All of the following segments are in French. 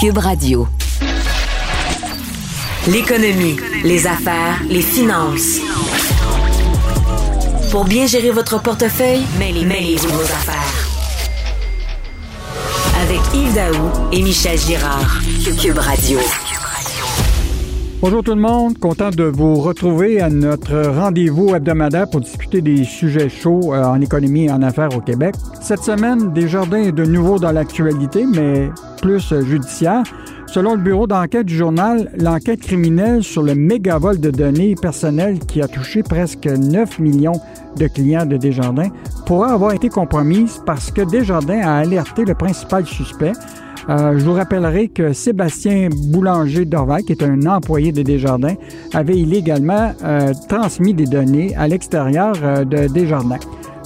Cube Radio. L'économie, les affaires, les finances. Pour bien gérer votre portefeuille, mêlez-vous vos affaires. Avec Yves Daou et Michel Girard. Cube Radio. Bonjour tout le monde, content de vous retrouver à notre rendez-vous hebdomadaire pour discuter des sujets chauds euh, en économie et en affaires au Québec. Cette semaine, Desjardins est de nouveau dans l'actualité, mais plus judiciaire. Selon le bureau d'enquête du journal, l'enquête criminelle sur le méga-vol de données personnelles qui a touché presque 9 millions de clients de Desjardins pourrait avoir été compromise parce que Desjardins a alerté le principal suspect, euh, je vous rappellerai que Sébastien Boulanger d'Orval, qui est un employé de Desjardins, avait illégalement euh, transmis des données à l'extérieur euh, de Desjardins.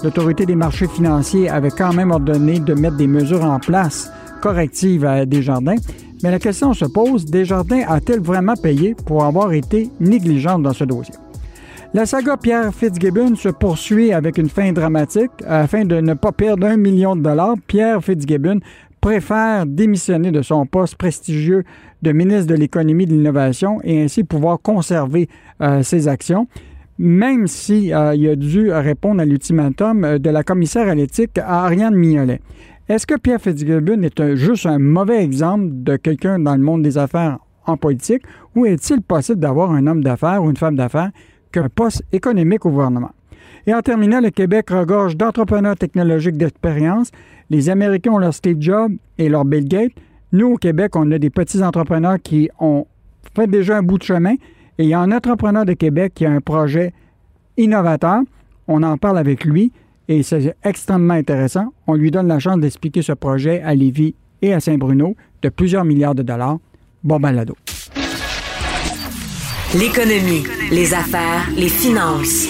L'autorité des marchés financiers avait quand même ordonné de mettre des mesures en place correctives à Desjardins. Mais la question se pose, Desjardins a-t-elle vraiment payé pour avoir été négligente dans ce dossier? La saga Pierre Fitzgibbon se poursuit avec une fin dramatique. Afin de ne pas perdre un million de dollars, Pierre Fitzgibbon préfère démissionner de son poste prestigieux de ministre de l'Économie et de l'Innovation et ainsi pouvoir conserver euh, ses actions, même s'il si, euh, il a dû répondre à l'ultimatum euh, de la commissaire à l'éthique Ariane Mignolet. Est-ce que Pierre Fitzgibbon est juste un mauvais exemple de quelqu'un dans le monde des affaires en politique? Ou est-il possible d'avoir un homme d'affaires ou une femme d'affaires qu'un poste économique au gouvernement? Et en terminant, le Québec regorge d'entrepreneurs technologiques d'expérience les Américains ont leur Steve Jobs et leur Bill Gates. Nous, au Québec, on a des petits entrepreneurs qui ont fait déjà un bout de chemin. Et il y a un entrepreneur de Québec qui a un projet innovateur. On en parle avec lui et c'est extrêmement intéressant. On lui donne la chance d'expliquer ce projet à Lévis et à Saint-Bruno de plusieurs milliards de dollars. Bon balado. L'économie, les affaires, les finances.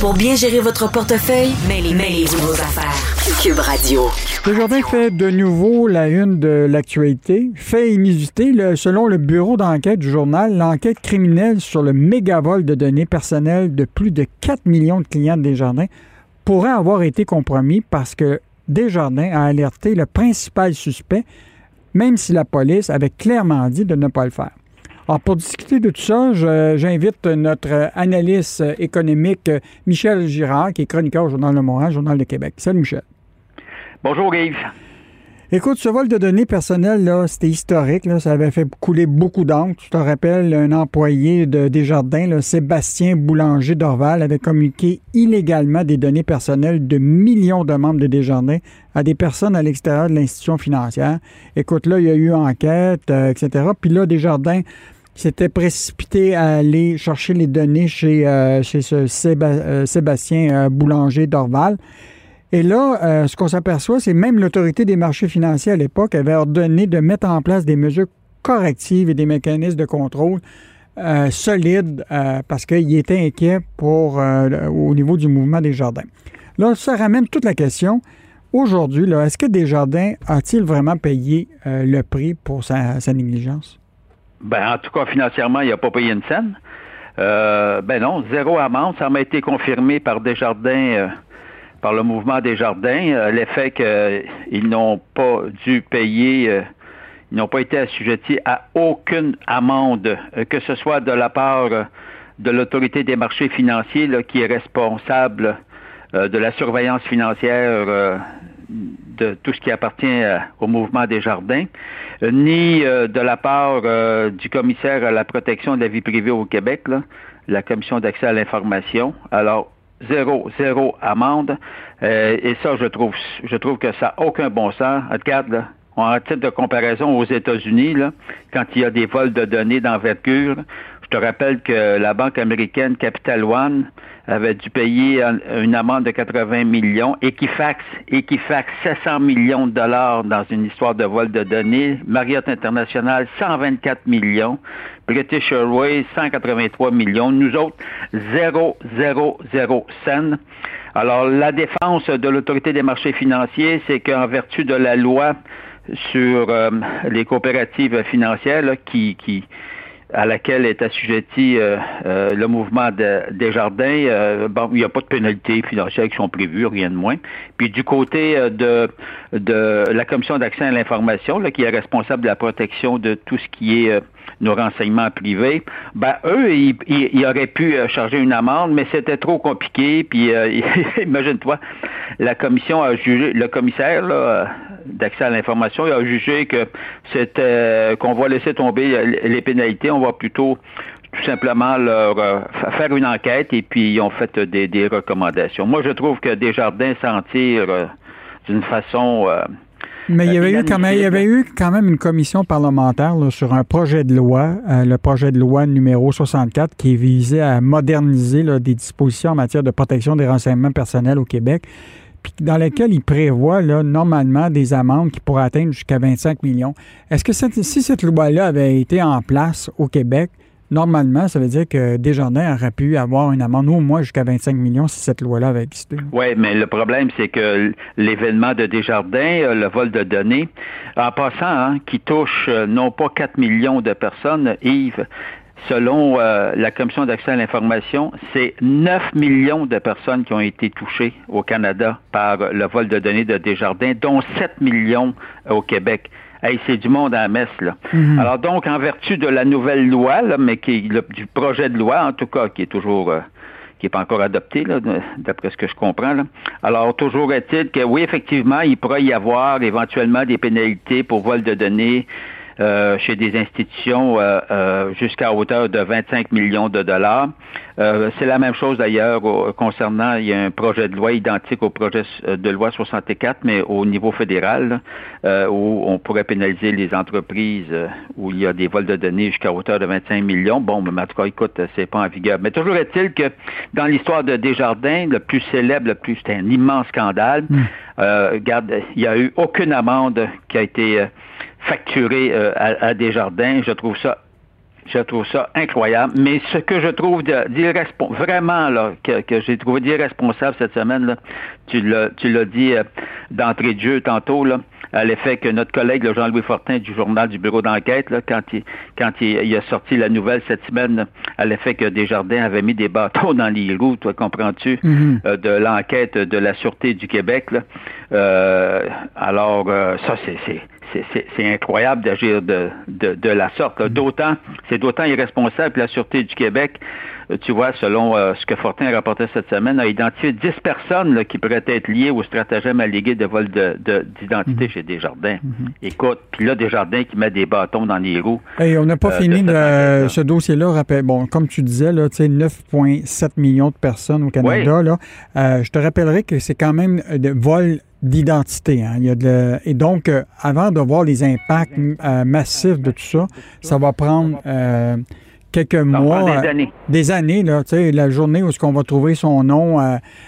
Pour bien gérer votre portefeuille, mêlez-vous vos affaires. Cube Radio. Aujourd'hui, fait de nouveau la une de l'actualité. Fait inusité, selon le bureau d'enquête du journal, l'enquête criminelle sur le méga-vol de données personnelles de plus de 4 millions de clients de Desjardins pourrait avoir été compromis parce que Desjardins a alerté le principal suspect, même si la police avait clairement dit de ne pas le faire. Alors, pour discuter de tout ça, j'invite notre analyste économique Michel Girard, qui est chroniqueur au Journal de Montréal, Journal de Québec. Salut, Michel. Bonjour, Yves. Écoute, ce vol de données personnelles, là, c'était historique. Là, ça avait fait couler beaucoup d'encre. Tu te rappelles, un employé de Desjardins, là, Sébastien Boulanger d'Orval, avait communiqué illégalement des données personnelles de millions de membres de Desjardins à des personnes à l'extérieur de l'institution financière. Écoute, là, il y a eu enquête, euh, etc. Puis là, Desjardins s'était précipité à aller chercher les données chez, euh, ce euh, Sébastien euh, Boulanger d'Orval. Et là, ce qu'on s'aperçoit, c'est même l'autorité des marchés financiers à l'époque avait ordonné de mettre en place des mesures correctives et des mécanismes de contrôle solides parce qu'il était inquiet pour, au niveau du mouvement des jardins. Là, ça ramène toute la question. Aujourd'hui, est-ce que Desjardins a-t-il vraiment payé le prix pour sa négligence? Ben, en tout cas, financièrement, il n'a pas payé une scène. Euh, ben non, zéro amende. Ça m'a été confirmé par Desjardins, euh, par le mouvement Desjardins, euh, l'effet qu'ils n'ont pas dû payer, ils n'ont pas été assujettis à aucune amende, que ce soit de la part de l'autorité des marchés financiers qui est responsable de la surveillance financière de tout ce qui appartient au mouvement Desjardins, euh, ni euh, de la part euh, du commissaire à la protection de la vie privée au Québec, la commission d'accès à l'information. Alors, zéro, zéro amende. et ça, je trouve, je trouve que ça n'a aucun bon sens. Regarde, là, en titre de comparaison aux États-Unis, quand il y a des vols de données d'envergure, je te rappelle que la banque américaine Capital One avait dû payer une amende de 80 millions. Equifax, Equifax, 700 millions de dollars dans une histoire de vol de données. Marriott International, 124 millions. British Airways, 183 millions. Nous autres, 0, 0, 0 cents. Alors, la défense de l'autorité des marchés financiers, c'est qu'en vertu de la loi sur euh, les coopératives financières qui, qui à laquelle est assujetti euh, euh, le mouvement des jardins, bon, il n'y a pas de pénalité financière qui sont prévues, rien de moins. Puis du côté de, de la Commission d'accès à l'information, qui est responsable de la protection de tout ce qui est nos renseignements privés, ben eux, ils, auraient pu charger une amende, mais c'était trop compliqué. Puis imagine-toi, la commission a jugé, le commissaire d'accès à l'information a jugé que c'était qu'on va laisser tomber les pénalités on va plutôt tout simplement leur euh, faire une enquête et puis ils ont fait des, recommandations. Moi, je trouve que Desjardins s'en tire euh, d'une façon. Euh, mais il y, avait eu quand même, il y avait eu quand même une commission parlementaire sur un projet de loi, le projet de loi numéro 64, qui visait à moderniser des dispositions en matière de protection des renseignements personnels au Québec dans lequel il prévoit là, normalement des amendes qui pourraient atteindre jusqu'à 25 millions. Est-ce que si cette loi-là avait été en place au Québec, normalement, ça veut dire que Desjardins aurait pu avoir une amende au moins jusqu'à 25 millions si cette loi-là avait existé. Oui, mais le problème, c'est que l'événement de Desjardins, euh, le vol de données, en passant, hein, qui touche euh, non pas 4 millions de personnes, Yves, Selon euh, la Commission d'accès à l'information, c'est 9 millions de personnes qui ont été touchées au Canada par le vol de données de Desjardins, dont 7 millions au Québec. Hey, c'est du monde à la messe, là. Mhm. Alors donc, en vertu de la nouvelle loi, mais qui du projet de loi, en tout cas, qui est toujours euh, qui n'est pas encore adopté, d'après ce que je comprends. Là. Alors, toujours est-il que oui, effectivement, il pourrait y avoir éventuellement des pénalités pour vol de données euh, chez des institutions euh, euh, jusqu'à hauteur de 25 millions de dollars. c'est la même chose d'ailleurs concernant, il y a un projet de loi identique au projet de loi 64, mais au niveau fédéral, où on pourrait pénaliser les entreprises où il y a des vols de données jusqu'à hauteur de 25 millions. Bon, mais en tout cas, écoute, c'est pas en vigueur. Mais toujours est-il que dans l'histoire de Desjardins, le plus célèbre, le plus, c'était un immense scandale. Hmm. regarde, il n'y a eu aucune amende qui a été facturé euh, à, des jardins. Je trouve ça je trouve ça incroyable. Mais ce que je trouve vraiment là, que, j'ai trouvé d'irresponsable cette semaine, là, tu l'as dit euh, d'entrée de jeu tantôt, là, à l'effet que notre collègue Jean-Louis Fortin du journal du bureau d'enquête, quand, il, quand il, a sorti la nouvelle cette semaine, à l'effet que Desjardins avait mis des bâtons dans les roues, toi comprends-tu, mm-hmm. euh, de l'enquête de la Sûreté du Québec. alors, ça, c'est c'est incroyable d'agir de, de, la sorte. D'autant, c'est d'autant irresponsable que la Sûreté du Québec, euh, tu vois, selon euh, ce que Fortin a rapporté cette semaine, a identifié 10 personnes qui pourraient être liées au stratagème allégué de vol d'identité de, mm-hmm. chez Desjardins. Mm Écoute, puis là, Desjardins qui met des bâtons dans les roues. Et on n'a pas euh, fini de, ce dossier-là. Bon, comme tu disais, 9,7 millions de personnes au Canada. Là, je te rappellerai que c'est quand même de vol d'identité. Hein. Il y a de, et donc, euh, avant de voir les impacts euh, massifs de tout ça, ça va prendre euh, quelques mois. Des années. Des années, là, tu sais, la journée où est-ce qu'on va trouver son nom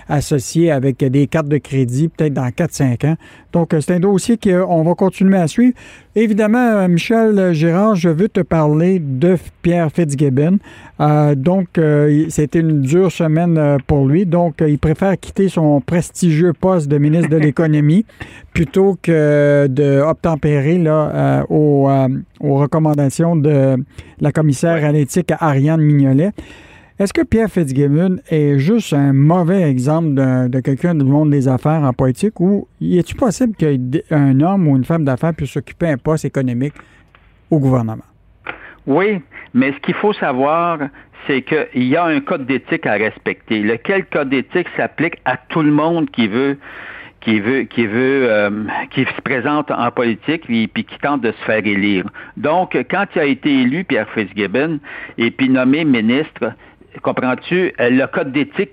associé avec des cartes de crédit, peut-être dans 4-5 ans. Donc, c'est un dossier qu'on va continuer à suivre. Évidemment, Michel Gérard, je veux te parler de Pierre Fitzgibbon. Euh, donc, euh, c'était une dure semaine euh, pour lui. Donc, il préfère quitter son prestigieux poste de ministre de l'Économie plutôt que d'obtempérer là, aux, aux, recommandations de la commissaire à l'éthique Ariane Mignolet. Est-ce que Pierre Fitzgibbon est juste un mauvais exemple de, quelqu'un du monde des affaires en politique ou est-il possible qu'un homme ou une femme d'affaires puisse occuper un poste économique au gouvernement? Oui, mais ce qu'il faut savoir, c'est qu'il y a un code d'éthique à respecter. Lequel code d'éthique s'applique à tout le monde qui veut qui veut qui veut euh, qui se présente en politique puis, puis, qui tente de se faire élire. Donc quand il a été élu Pierre Fitzgibbon et puis nommé ministre, comprends-tu euh, le code d'éthique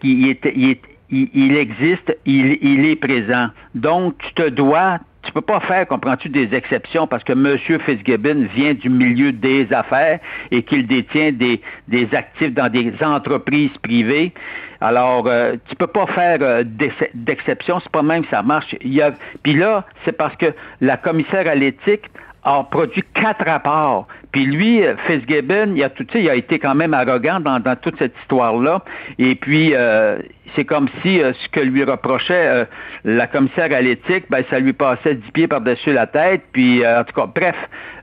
il, existe, il est présent. Donc tu te dois tu peux pas faire, comprends-tu, des exceptions parce que M. Fitzgibbon vient du milieu des affaires et qu'il détient des, des actifs dans des entreprises privées. Alors, euh, tu peux pas faire euh, d'exception, c'est pas même que ça marche. Puis là, c'est parce que la commissaire à l'éthique a produit quatre rapports. Puis lui, Fitzgibbon, il a tout, il a été quand même arrogant dans, dans toute cette histoire-là. Et puis, euh, c'est comme si euh, ce que lui reprochait euh, la commissaire à l'éthique, ben, ça lui passait dix pieds par-dessus la tête. Puis, en tout cas, bref.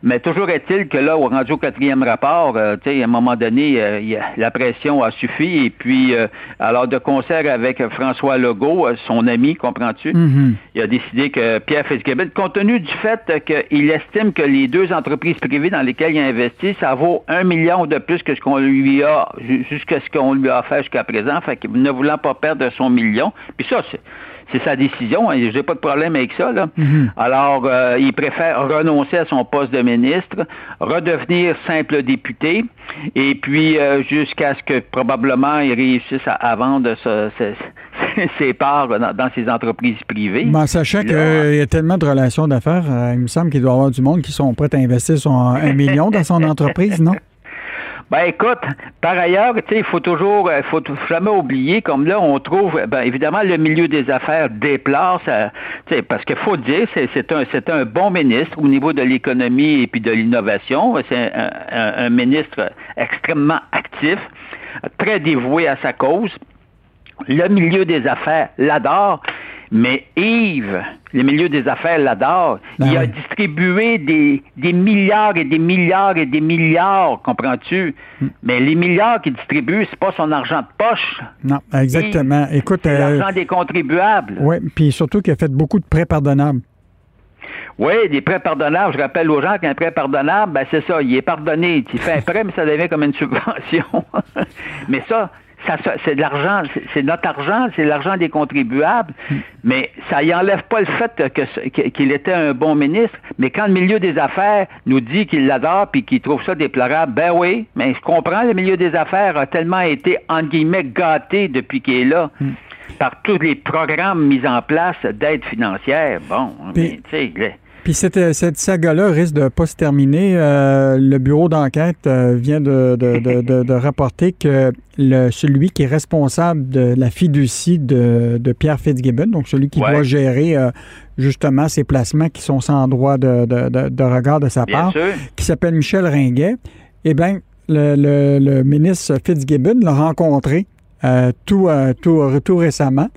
Mais toujours est-il que là, au rendu au quatrième rapport, tu sais, à un moment donné, la pression a suffi. Et puis, alors, de concert avec François Legault, son ami, comprends-tu, Mm-hmm. il a décidé que Pierre Fitzgibbon, compte tenu du fait qu'il estime que les deux entreprises privées dans lesquelles il a investi, ça vaut un million de plus que ce qu'on lui a, jusqu'à ce qu'on lui a fait jusqu'à présent, fait qu'il ne voulant pas perdre son million. Puis ça, c'est sa décision. Hein, J'ai pas de problème avec ça. Là. Alors, euh, il préfère renoncer à son poste de ministre, redevenir simple député, et puis euh, jusqu'à ce que probablement il réussisse à, à vendre ce- ce- ses parts dans, dans ses entreprises privées. Ben, sachant qu'il y a tellement de relations d'affaires, euh, il me semble qu'il doit y avoir du monde qui sont prêts à investir son un million dans son entreprise, non? Ben écoute, par ailleurs, tu sais, il faut toujours, il faut t- jamais oublier, comme là, on trouve, ben évidemment, le milieu des affaires déplace, euh, tu sais, parce qu'il faut dire, c'est, un, bon ministre au niveau de l'économie et puis de l'innovation. C'est un ministre extrêmement actif, très dévoué à sa cause. Le milieu des affaires l'adore, mais Yves, le milieu des affaires l'adore. Ben il a oui. distribué des, des milliards et des milliards et des milliards, comprends-tu? Hmm. Mais les milliards qu'il distribue, c'est pas son argent de poche. Non, exactement. Écoute, C'est euh, l'argent des contribuables. oui, puis surtout qu'il a fait beaucoup de prêts pardonnables. Oui, des prêts pardonnables. Je rappelle aux gens qu'un prêt pardonnable, ben c'est ça, il est pardonné. Tu fais un prêt, mais ça devient comme une subvention. mais ça, ça, c'est de l'argent, c'est- notre argent, c'est l'argent des contribuables. Mais ça y enlève pas le fait que qu'il était un bon ministre. Mais quand le milieu des affaires nous dit qu'il l'adore puis qu'il trouve ça déplorable, ben oui, mais je comprends, le milieu des affaires a tellement été, entre guillemets, gâté depuis qu'il est là. Par tous les programmes mis en place d'aide financière. Bon, mais tu sais, Puis cette, cette saga-là risque de pas se terminer. Euh, le bureau d'enquête euh, vient de, de, de, de- de rapporter que le, celui qui est responsable de la fiducie de, de Pierre Fitzgibbon, donc celui qui Ouais. doit gérer euh, justement ces placements qui sont sans droit de, de, de- de regard de sa part, qui s'appelle Michel Ringuet, eh bien, le, le- le ministre Fitzgibbon l'a rencontré euh, tout, euh, tout, tout récemment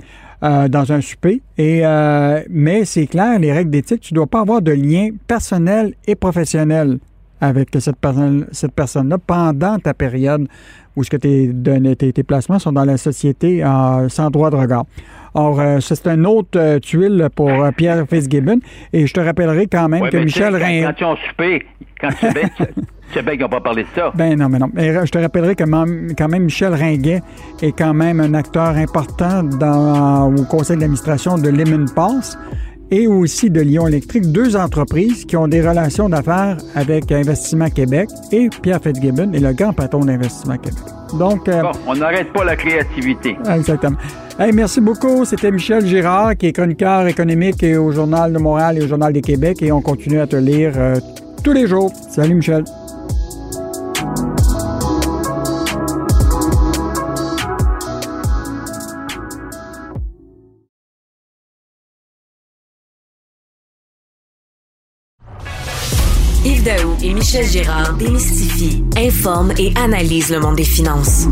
euh, dans un souper. Et, euh, mais c'est clair, les règles d'éthique, tu ne dois pas avoir de lien personnel et professionnel avec cette, personne, cette personne-là pendant ta période où ce que tes, tes, tes placements sont dans la société euh, sans droit de regard. Or, euh, ça, c'est un autre euh, tuile pour Pierre Fitzgibbon. Et je te rappellerai quand même Ouais, que Michel quand ils ont soupé, quand bien qu'ils n'ont pas parlé de ça. Ben non, mais non. Je te rappellerai que quand même Michel Ringuet est quand même un acteur important dans, au conseil d'administration de Lemon Pass et aussi de Lyon Électrique, deux entreprises qui ont des relations d'affaires avec Investissement Québec et Pierre Fitzgibbon est le grand patron d'Investissement Québec. Donc, euh, Bon, on n'arrête pas la créativité. exactement. Hey, merci beaucoup. C'était Michel Girard, qui est chroniqueur économique et au Journal de Montréal et au Journal des Québec. Et on continue à te lire euh, tous les jours. Salut, Michel. Yves Daou et Michel Gérard démystifient, informent et analysent le monde des finances.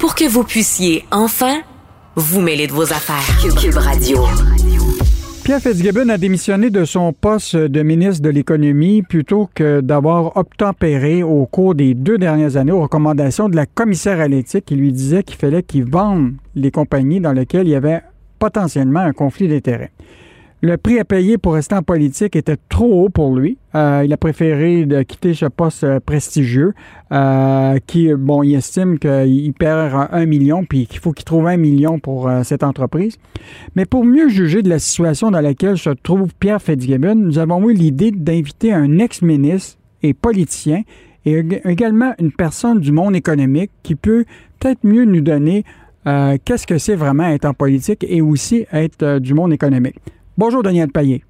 Pour que vous puissiez enfin vous mêler de vos affaires. Cube Radio. Pierre Fitzgibbon a démissionné de son poste de ministre de l'Économie plutôt que d'avoir obtempéré au cours des deux dernières années aux recommandations de la commissaire à l'éthique qui lui disait qu'il fallait qu'il vende les compagnies dans lesquelles il y avait potentiellement un conflit d'intérêts. Le prix à payer pour rester en politique était trop haut pour lui. Euh, il a préféré quitter ce poste euh, prestigieux euh, qui, bon, il estime qu'il perd un million puis qu'il faut qu'il trouve un million pour cette entreprise. Mais pour mieux juger de la situation dans laquelle se trouve Pierre Fitzgibbon, nous avons eu l'idée d'inviter un ex-ministre et politicien et ég- également une personne du monde économique qui peut peut-être mieux nous donner qu'est-ce que c'est vraiment être en politique et aussi être du monde économique. Bonjour Daniel Payet.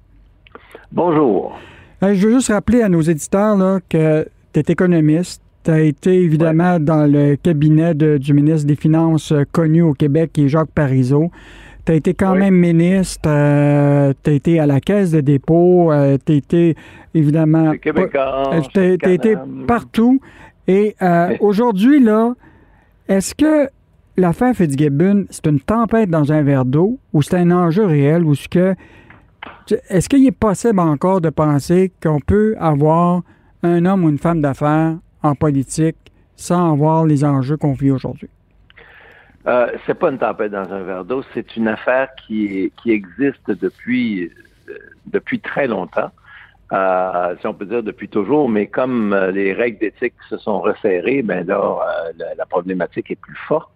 Bonjour. Euh, je veux juste rappeler à nos éditeurs là, que tu es économiste. Tu as été évidemment dans le cabinet de- du ministre des Finances euh, connu au Québec, qui est Jacques Parizeau. tu as été quand même ministre, tu as été à la Caisse de dépôt, tu as été évidemment... Tu as été partout. Et aujourd'hui, là, est-ce que l'affaire Fitzgibbon, c'est une tempête dans un verre d'eau ou c'est un enjeu réel ou est-ce que est-ce qu'il est possible encore de penser qu'on peut avoir un homme ou une femme d'affaires en politique sans avoir les enjeux qu'on vit aujourd'hui? Euh, c'est pas une tempête dans un verre d'eau, c'est une affaire qui, qui existe depuis, euh, depuis très longtemps. Euh, si on peut dire depuis toujours, mais comme euh, les règles d'éthique se sont resserrées, ben là, la, problématique est plus forte.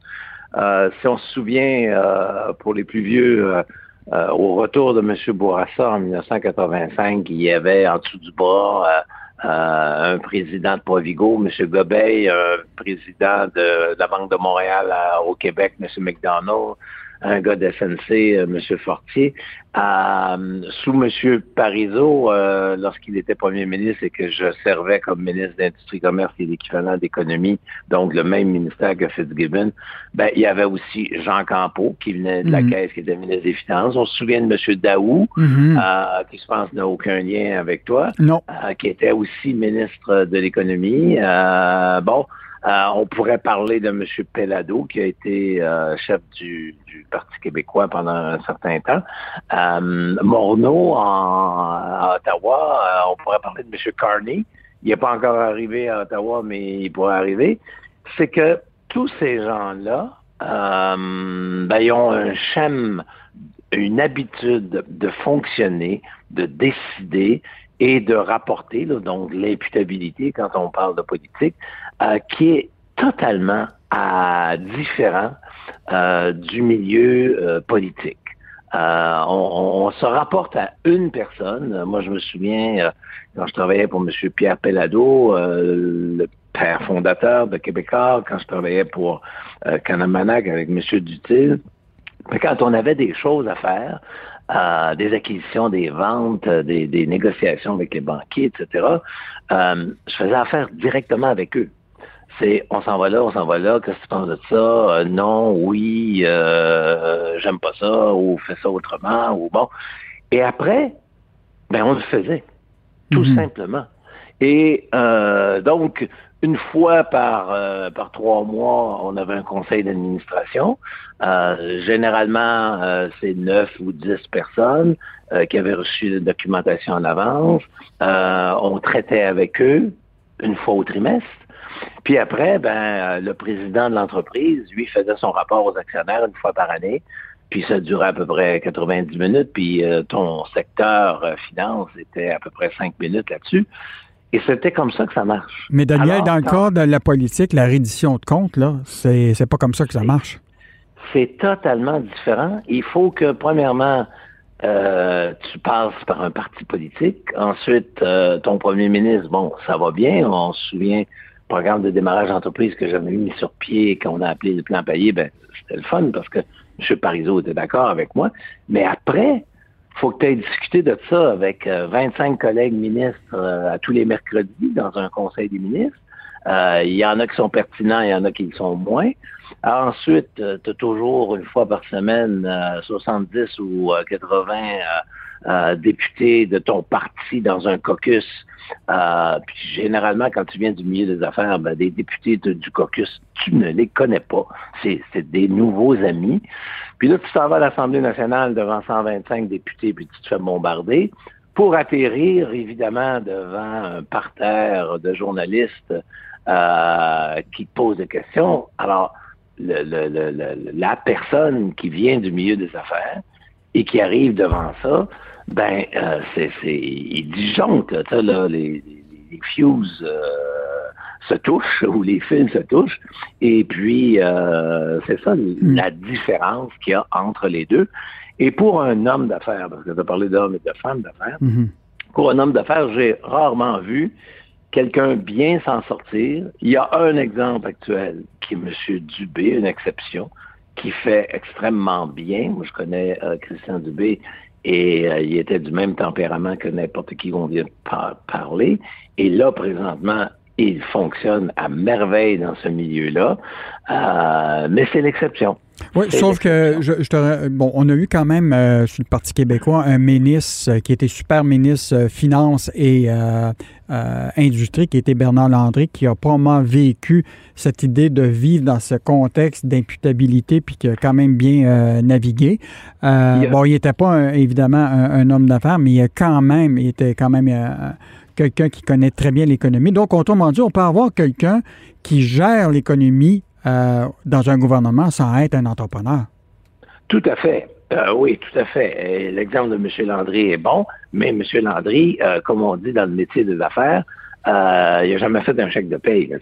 Si on se souvient, pour les plus vieux, au retour de M. Bourassa en 1985, il y avait en dessous du bras euh, un président de Provigo, M. Gobeil, un président de, la Banque de Montréal au Québec, M. McDonald, un gars de SNC, euh, M. Fortier, euh, sous M. Parizeau, euh, lorsqu'il était premier ministre et que je servais comme ministre d'Industrie, Commerce et l'équivalent d'économie, donc le même ministère que Fitzgibbon, ben, il y avait aussi Jean Campeau, qui venait de la mhm. Caisse, qui était ministre des Finances. On se souvient de M. Daou, mhm. qui je pense n'a aucun lien avec toi, non. qui était aussi ministre de l'économie. bon, euh, on pourrait parler de M. Pellado, qui a été euh, chef du, Parti québécois pendant un certain temps. Euh, Morneau, en, à Ottawa, on pourrait parler de M. Carney. Il n'est pas encore arrivé à Ottawa, mais il pourrait arriver. C'est que tous ces gens-là, ben, ils ont un schème, une habitude de fonctionner, de décider et de rapporter, donc l'imputabilité quand on parle de politique, euh, qui est totalement euh, différent euh, du milieu politique. On, se rapporte à une personne. Moi, je me souviens, quand je travaillais pour M. Pierre Pellado, le père fondateur de Québécois, quand je travaillais pour Canamanac avec M. Dutil, quand on avait des choses à faire, des acquisitions, des ventes, euh, des, négociations avec les banquiers, etc., euh, je faisais affaire directement avec eux. C'est on s'en va là, on s'en va là, qu'est-ce que tu penses de ça? Euh, non, oui, j'aime pas ça, ou fais ça autrement, ou bon. Et après, ben on le faisait, tout mhm. simplement. Et donc, une fois par, euh, par trois mois, on avait un conseil d'administration. Euh, généralement, euh, c'est neuf ou dix personnes qui avaient reçu la documentation en avance. on traitait avec eux une fois au trimestre. Puis après, ben, le président de l'entreprise, lui, faisait son rapport aux actionnaires une fois par année. Puis ça durait à peu près 90 minutes. Puis ton secteur finance était à peu près cinq minutes là-dessus. Et c'était comme ça que ça marche. Mais Daniel, dans le cas de la politique, la reddition de comptes, là, c'est, c'est pas comme ça que ça marche. C'est totalement différent. Il faut que, premièrement, euh, tu passes par un parti politique. Ensuite, euh, ton premier ministre, bon, ça va bien. On se souvient, programme de démarrage d'entreprise que j'avais mis sur pied, qu'on a appelé le plan payé, ben, c'était le fun parce que M. Parizeau était d'accord avec moi. Mais après, faut que tu aies discuté de ça avec 25 euh, collègues ministres euh, à tous les mercredis dans un conseil des ministres. Euh, il y en a qui sont pertinents, il y en a qui le sont moins. ensuite, tu as toujours une fois par semaine 70 ou 80 députés de ton parti dans un caucus. puis généralement, quand tu viens du milieu des affaires, ben, des députés du caucus, tu ne les connais pas. C'est des nouveaux amis. Puis là, tu t'en vas à l'Assemblée nationale devant 125 députés, puis tu te fais bombarder pour atterrir, évidemment, devant un parterre de journalistes euh, qui te posent des questions. Alors, la personne qui vient du milieu des affaires et qui arrive devant ça, ben, euh, c'est, il disjoncte, là, les, les, fuses euh, se touchent ou les fils se touchent. Et puis, euh, c'est ça hmm. la différence qu'il y a entre les deux. Et pour un homme d'affaires, parce que tu as parlé d'hommes et de femmes d'affaires, hmm. pour un homme d'affaires, j'ai rarement vu quelqu'un bien s'en sortir. Il y a un exemple actuel qui est M. Dubé, une exception, qui fait extrêmement bien. Moi, je connais euh, Christian Dubé et euh, il était du même tempérament que n'importe qui on vient de parler. Et là, présentement, il fonctionne à merveille dans ce milieu-là, euh, mais c'est l'exception. Oui, sauf que je, te, bon, on a eu quand même euh, sur le Parti québécois un ministre qui était super ministre Finances et Industrie, qui était Bernard Landry, qui a probablement vécu cette idée de vivre dans ce contexte d'imputabilité, puis qui a quand même bien navigué. Bon, il n'était pas évidemment un, homme d'affaires, mais il a quand même, il était quand même quelqu'un qui connaît très bien l'économie. Donc, autrement dit, on peut avoir quelqu'un qui gère l'économie euh, dans un gouvernement sans être un entrepreneur. Tout à fait. Euh, oui, tout à fait. L'exemple de M. Landry est bon, mais M. Landry, euh, comme on dit dans le métier des affaires, il n'a jamais fait un chèque de paye.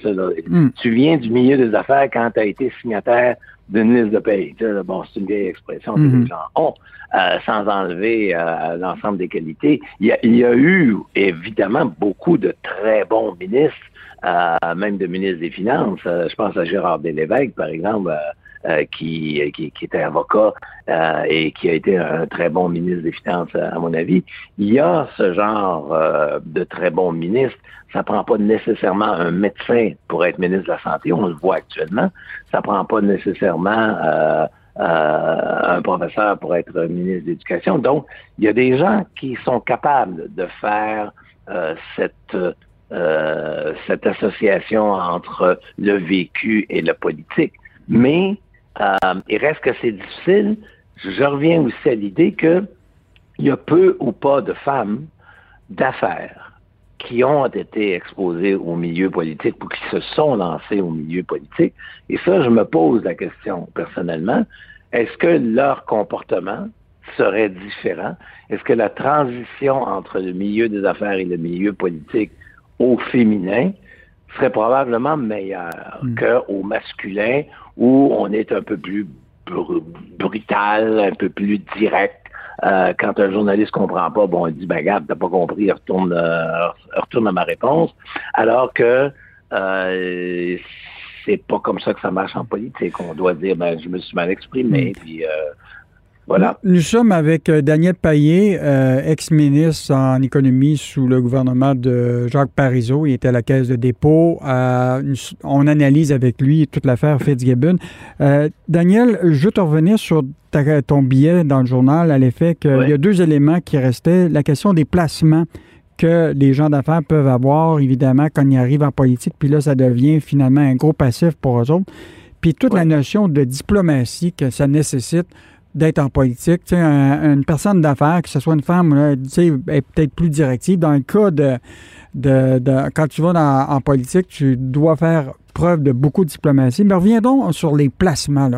Hmm. Tu viens du milieu des affaires quand tu as été signataire d'une liste de paye. bon, c'est une vieille expression que hmm. les gens ont. Euh, sans enlever euh, l'ensemble des qualités. Il y, a, eu évidemment beaucoup de très bons ministres, euh, même de ministres des Finances. je pense à Gérard Delévesque, par exemple. Qui, qui, était avocat et qui a été un très bon ministre des Finances, à mon avis. Il y a ce genre de très bons ministres. Ça prend pas nécessairement un médecin pour être ministre de la Santé, on le voit actuellement. Ça prend pas nécessairement euh, un professeur pour être ministre de l'Éducation. Donc, il y a des gens qui sont capables de faire euh, cette, euh, cette association entre le vécu et le politique. Mais il reste que c'est difficile. Je reviens aussi à l'idée qu'il y a peu ou pas de femmes d'affaires qui ont été exposées au milieu politique ou qui se sont lancées au milieu politique. Et ça, je me pose la question personnellement. Est-ce que leur comportement serait différent? Est-ce que la transition entre le milieu des affaires et le milieu politique au féminin serait probablement meilleure hmm. qu'au masculin où on est un peu plus brutal, un peu plus direct. Euh, quand un journaliste comprend pas, bon, il dit, ben, tu t'as pas compris, retourne, euh, retourne à ma réponse. Alors que euh, c'est pas comme ça que ça marche en politique. On doit dire, ben, je me suis mal exprimé, hmm. puis euh, voilà. Nous sommes avec euh, Daniel Payet, euh, ex-ministre en économie sous le gouvernement de Jacques Parizeau. Il était à la caisse de dépôt. on analyse avec lui toute l'affaire Fitzgibbon. Daniel, je veux te revenir sur ton billet dans le journal à l'effet qu'il y a deux éléments qui restaient. La question des placements que les gens d'affaires peuvent avoir, évidemment, quand ils arrivent en politique, puis là, ça devient finalement un gros passif pour eux autres. Puis toute la notion de diplomatie que ça nécessite d'être en politique. Tu sais, une personne d'affaires, que ce soit une femme, tu sais, est peut-être plus directive. Dans le cas de, de, quand tu vas en politique, tu dois faire preuve de beaucoup de diplomatie. Mais reviens sur les placements.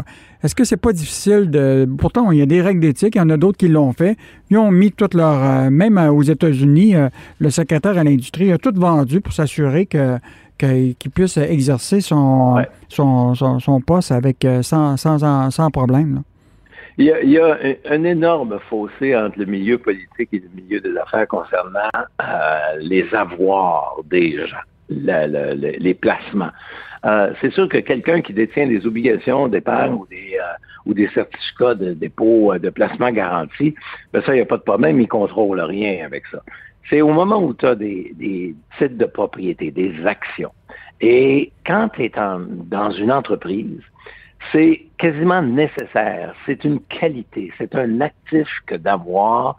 Est-ce que c'est pas difficile de. Pourtant, il y a des règles d'éthique, il y en a d'autres qui l'ont fait. Ils ont mis toute leur. Euh, même euh, aux États-Unis, euh, le secrétaire à l'industrie a tout vendu pour s'assurer que qu'il puisse exercer son, son, son, poste avec sans, sans, sans problème. Il y, a, il y, a, un énorme fossé entre le milieu politique et le milieu des affaires concernant les avoirs des gens, les placements. Euh, c'est sûr que quelqu'un qui détient des obligations ou des euh, ou des certificats de dépôt euh, de placement garanti, ben ça, il n'y a pas de problème, il ne contrôle rien avec ça. C'est au moment où tu as des, des titres de propriété, des actions. Et quand tu es dans une entreprise, c'est quasiment nécessaire. C'est une qualité, c'est un actif que d'avoir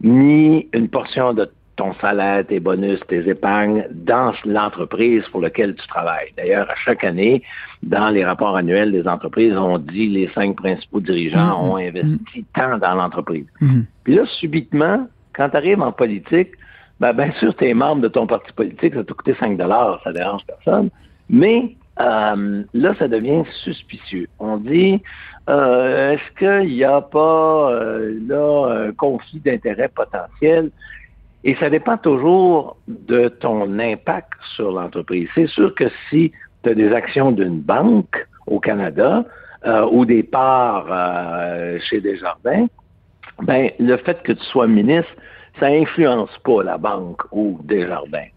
mis une portion de ton salaire, tes bonus, tes épargnes dans l'entreprise pour laquelle tu travailles. D'ailleurs, à chaque année, dans les rapports annuels des entreprises, on dit les cinq principaux dirigeants mm-hmm. ont investi tant dans l'entreprise. Mm-hmm. Puis là, subitement, quand tu arrives en politique, ben, bien sûr, tu es membre de ton parti politique, ça t'a coûté 5 ça dérange personne. Mais euh, là, ça devient suspicieux. On dit, euh, est-ce qu'il n'y a pas euh, là un conflit d'intérêts potentiel? Et ça dépend toujours de ton impact sur l'entreprise. C'est sûr que si tu as des actions d'une banque au Canada euh, ou des parts euh, chez Desjardins, ben, le fait que tu sois ministre, ça influence pas la banque ou Desjardins.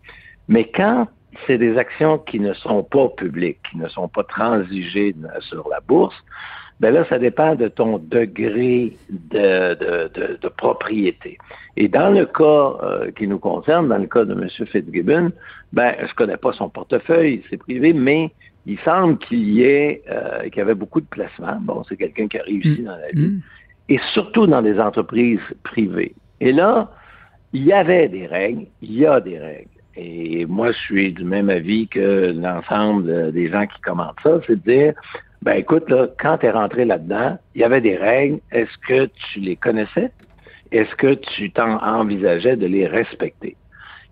Mais quand c'est des actions qui ne sont pas publiques, qui ne sont pas transigées sur la bourse, ben là, ça dépend de ton degré de, de, propriété. Et dans le cas euh, qui nous concerne, dans le cas de M. Fitzgibbon, ben, je connais pas son portefeuille, c'est privé, mais il semble qu'il y ait, euh, qu'il y avait beaucoup de placements. Bon, c'est quelqu'un qui a réussi mm. dans la vie. Mm. Et surtout dans des entreprises privées. Et là, il y avait des règles, il y a des règles. Et moi, je suis du même avis que l'ensemble des gens qui commentent ça, c'est de dire, ben écoute, là, quand tu es rentré là-dedans, il y avait des règles. Est-ce que tu les connaissais? Est-ce que tu t'en envisageais de les respecter?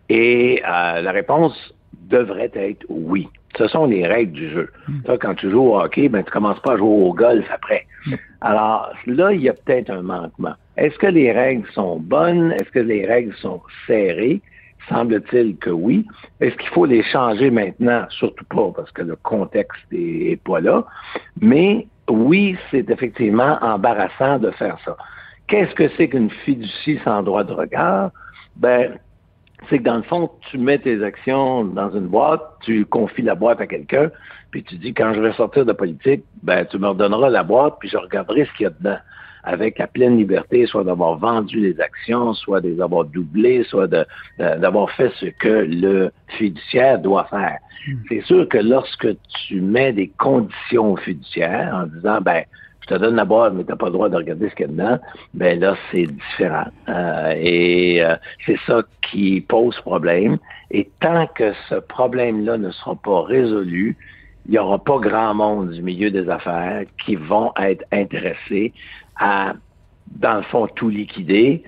Et euh, la réponse devrait être oui. Ce sont les règles du jeu. Hmm. Toi, quand tu joues au hockey, ben, tu commences pas à jouer au golf après. Hmm. Alors là, il y a peut-être un manquement. Est-ce que les règles sont bonnes? Est-ce que les règles sont serrées? Semble-t-il que oui. Est-ce qu'il faut les changer maintenant? Surtout pas, parce que le contexte est, pas là. Mais oui, c'est effectivement embarrassant de faire ça. Qu'est-ce que c'est qu'une fiducie sans droit de regard? Ben, c'est que dans le fond, tu mets tes actions dans une boîte, tu confies la boîte à quelqu'un, puis tu dis quand je vais sortir de politique, ben tu me redonneras la boîte, puis je regarderai ce qu'il y a dedans avec la pleine liberté, soit d'avoir vendu les actions, soit de les avoir doublées, soit d'avoir fait ce que le fiduciaire doit faire. Hmm. C'est sûr que lorsque tu mets des conditions fiduciaires en disant, ben, je te donne la boîte, mais tu n'as pas le droit de regarder ce qu'il y a dedans, ben là, c'est différent. Euh, et euh, c'est ça qui pose problème. Et tant que ce problème-là ne sera pas résolu, il n'y aura pas grand monde du milieu des affaires qui vont être intéressés à, dans le fond, tout liquider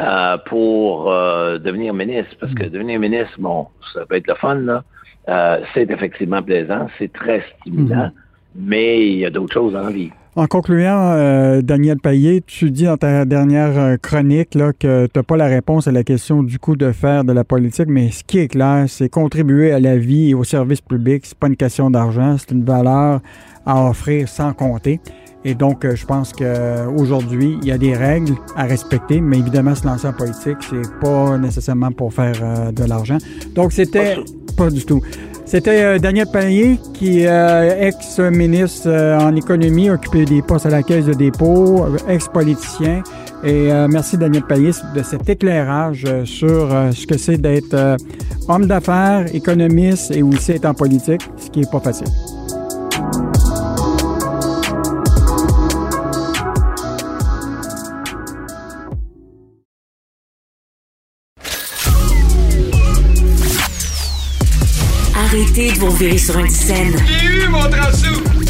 euh, pour euh, devenir ministre. Parce que mm. devenir ministre, bon, ça peut être le fun, là. Euh, c'est effectivement plaisant, c'est très stimulant, mm-hmm. Mais il y a d'autres choses en vie. En concluant, Daniel Payet, tu dis dans ta dernière chronique là, que tu n'as pas la réponse à la question du coût de faire de la politique, mais ce qui est clair, c'est contribuer à la vie et au service public. C'est pas une question d'argent, c'est une valeur à offrir sans compter. Et donc, euh, je pense qu'aujourd'hui, il y a des règles à respecter, mais évidemment, se lancer en politique, c'est pas nécessairement pour faire euh, de l'argent. Donc, c'était pas du tout. C'était euh, Daniel Payet, qui est ex-ministre en économie, occupé des postes à la Caisse de dépôt, ex-politicien. Et merci Daniel Payet de cet éclairage sur ce que c'est d'être homme d'affaires, économiste et aussi être en politique, ce qui est pas facile. Revirer sur une scène. J'ai eu mon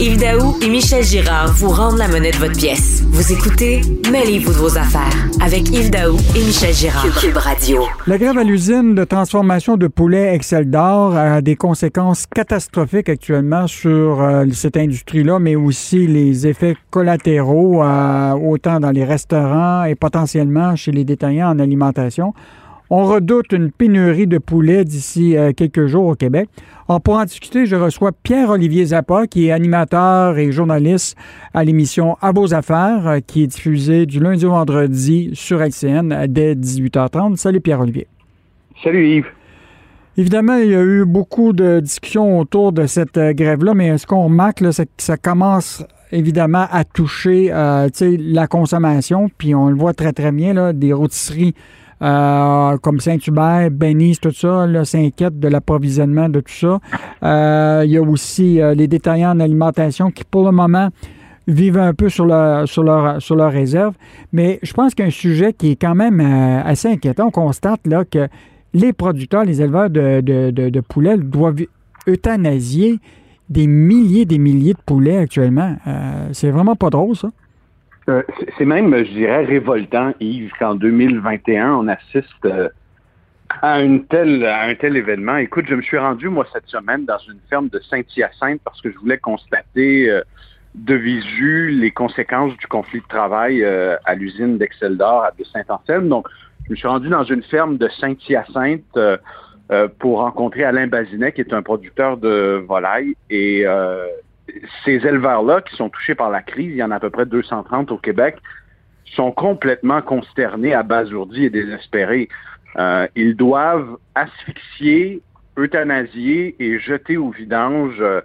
Yves Daou et Michel Girard vous rendent la monnaie de votre pièce. Vous écoutez Mêlez-vous de vos affaires avec Yves Daou et Michel Girard. Cube Radio. La grève à l'usine de transformation de poulet Excel d'or a des conséquences catastrophiques actuellement sur euh, cette industrie-là, mais aussi les effets collatéraux, euh, autant dans les restaurants et potentiellement chez les détaillants en alimentation. On redoute une pénurie de poulets d'ici euh, quelques jours au Québec. pour en discuter, je reçois Pierre-Olivier Zappa, qui est animateur et journaliste à l'émission À vos affaires, euh, qui est diffusée du lundi au vendredi sur LCN dès 18h30. Salut Pierre-Olivier. Salut Yves. Évidemment, il y a eu beaucoup de discussions autour de cette euh, grève-là, mais ce qu'on remarque, c'est que ça commence évidemment à toucher la consommation, puis on le voit très très bien, là, des rôtisseries euh, comme Saint-Hubert, Benise, tout ça, s'inquiètent de l'approvisionnement de tout ça. Euh, il y a aussi euh, les détaillants en alimentation qui, pour le moment, vivent un peu sur leur, sur leur, sur leur réserve. Mais je pense qu'un sujet qui est quand même assez inquiétant, on constate là que les producteurs, les éleveurs de, de, de, poulets doivent euthanasier des milliers des milliers de poulets actuellement. c'est vraiment pas drôle, ça. Euh, c'est même, je dirais, révoltant, Yves, qu'en 2021, on assiste euh, à, une telle, à un tel événement. Écoute, je me suis rendu, moi, cette semaine, dans une ferme de Saint-Hyacinthe parce que je voulais constater euh, de visu les conséquences du conflit de travail à l'usine d'Exceldor de Saint-Anselme. Donc, je me suis rendu dans une ferme de Saint-Hyacinthe pour rencontrer Alain Bazinet, qui est un producteur de volailles. Et ces éleveurs-là qui sont touchés par la crise, il y en a à peu près 230 au Québec, sont complètement consternés, abasourdis et désespérés. Euh, ils doivent asphyxier, euthanasier et jeter au vidange euh,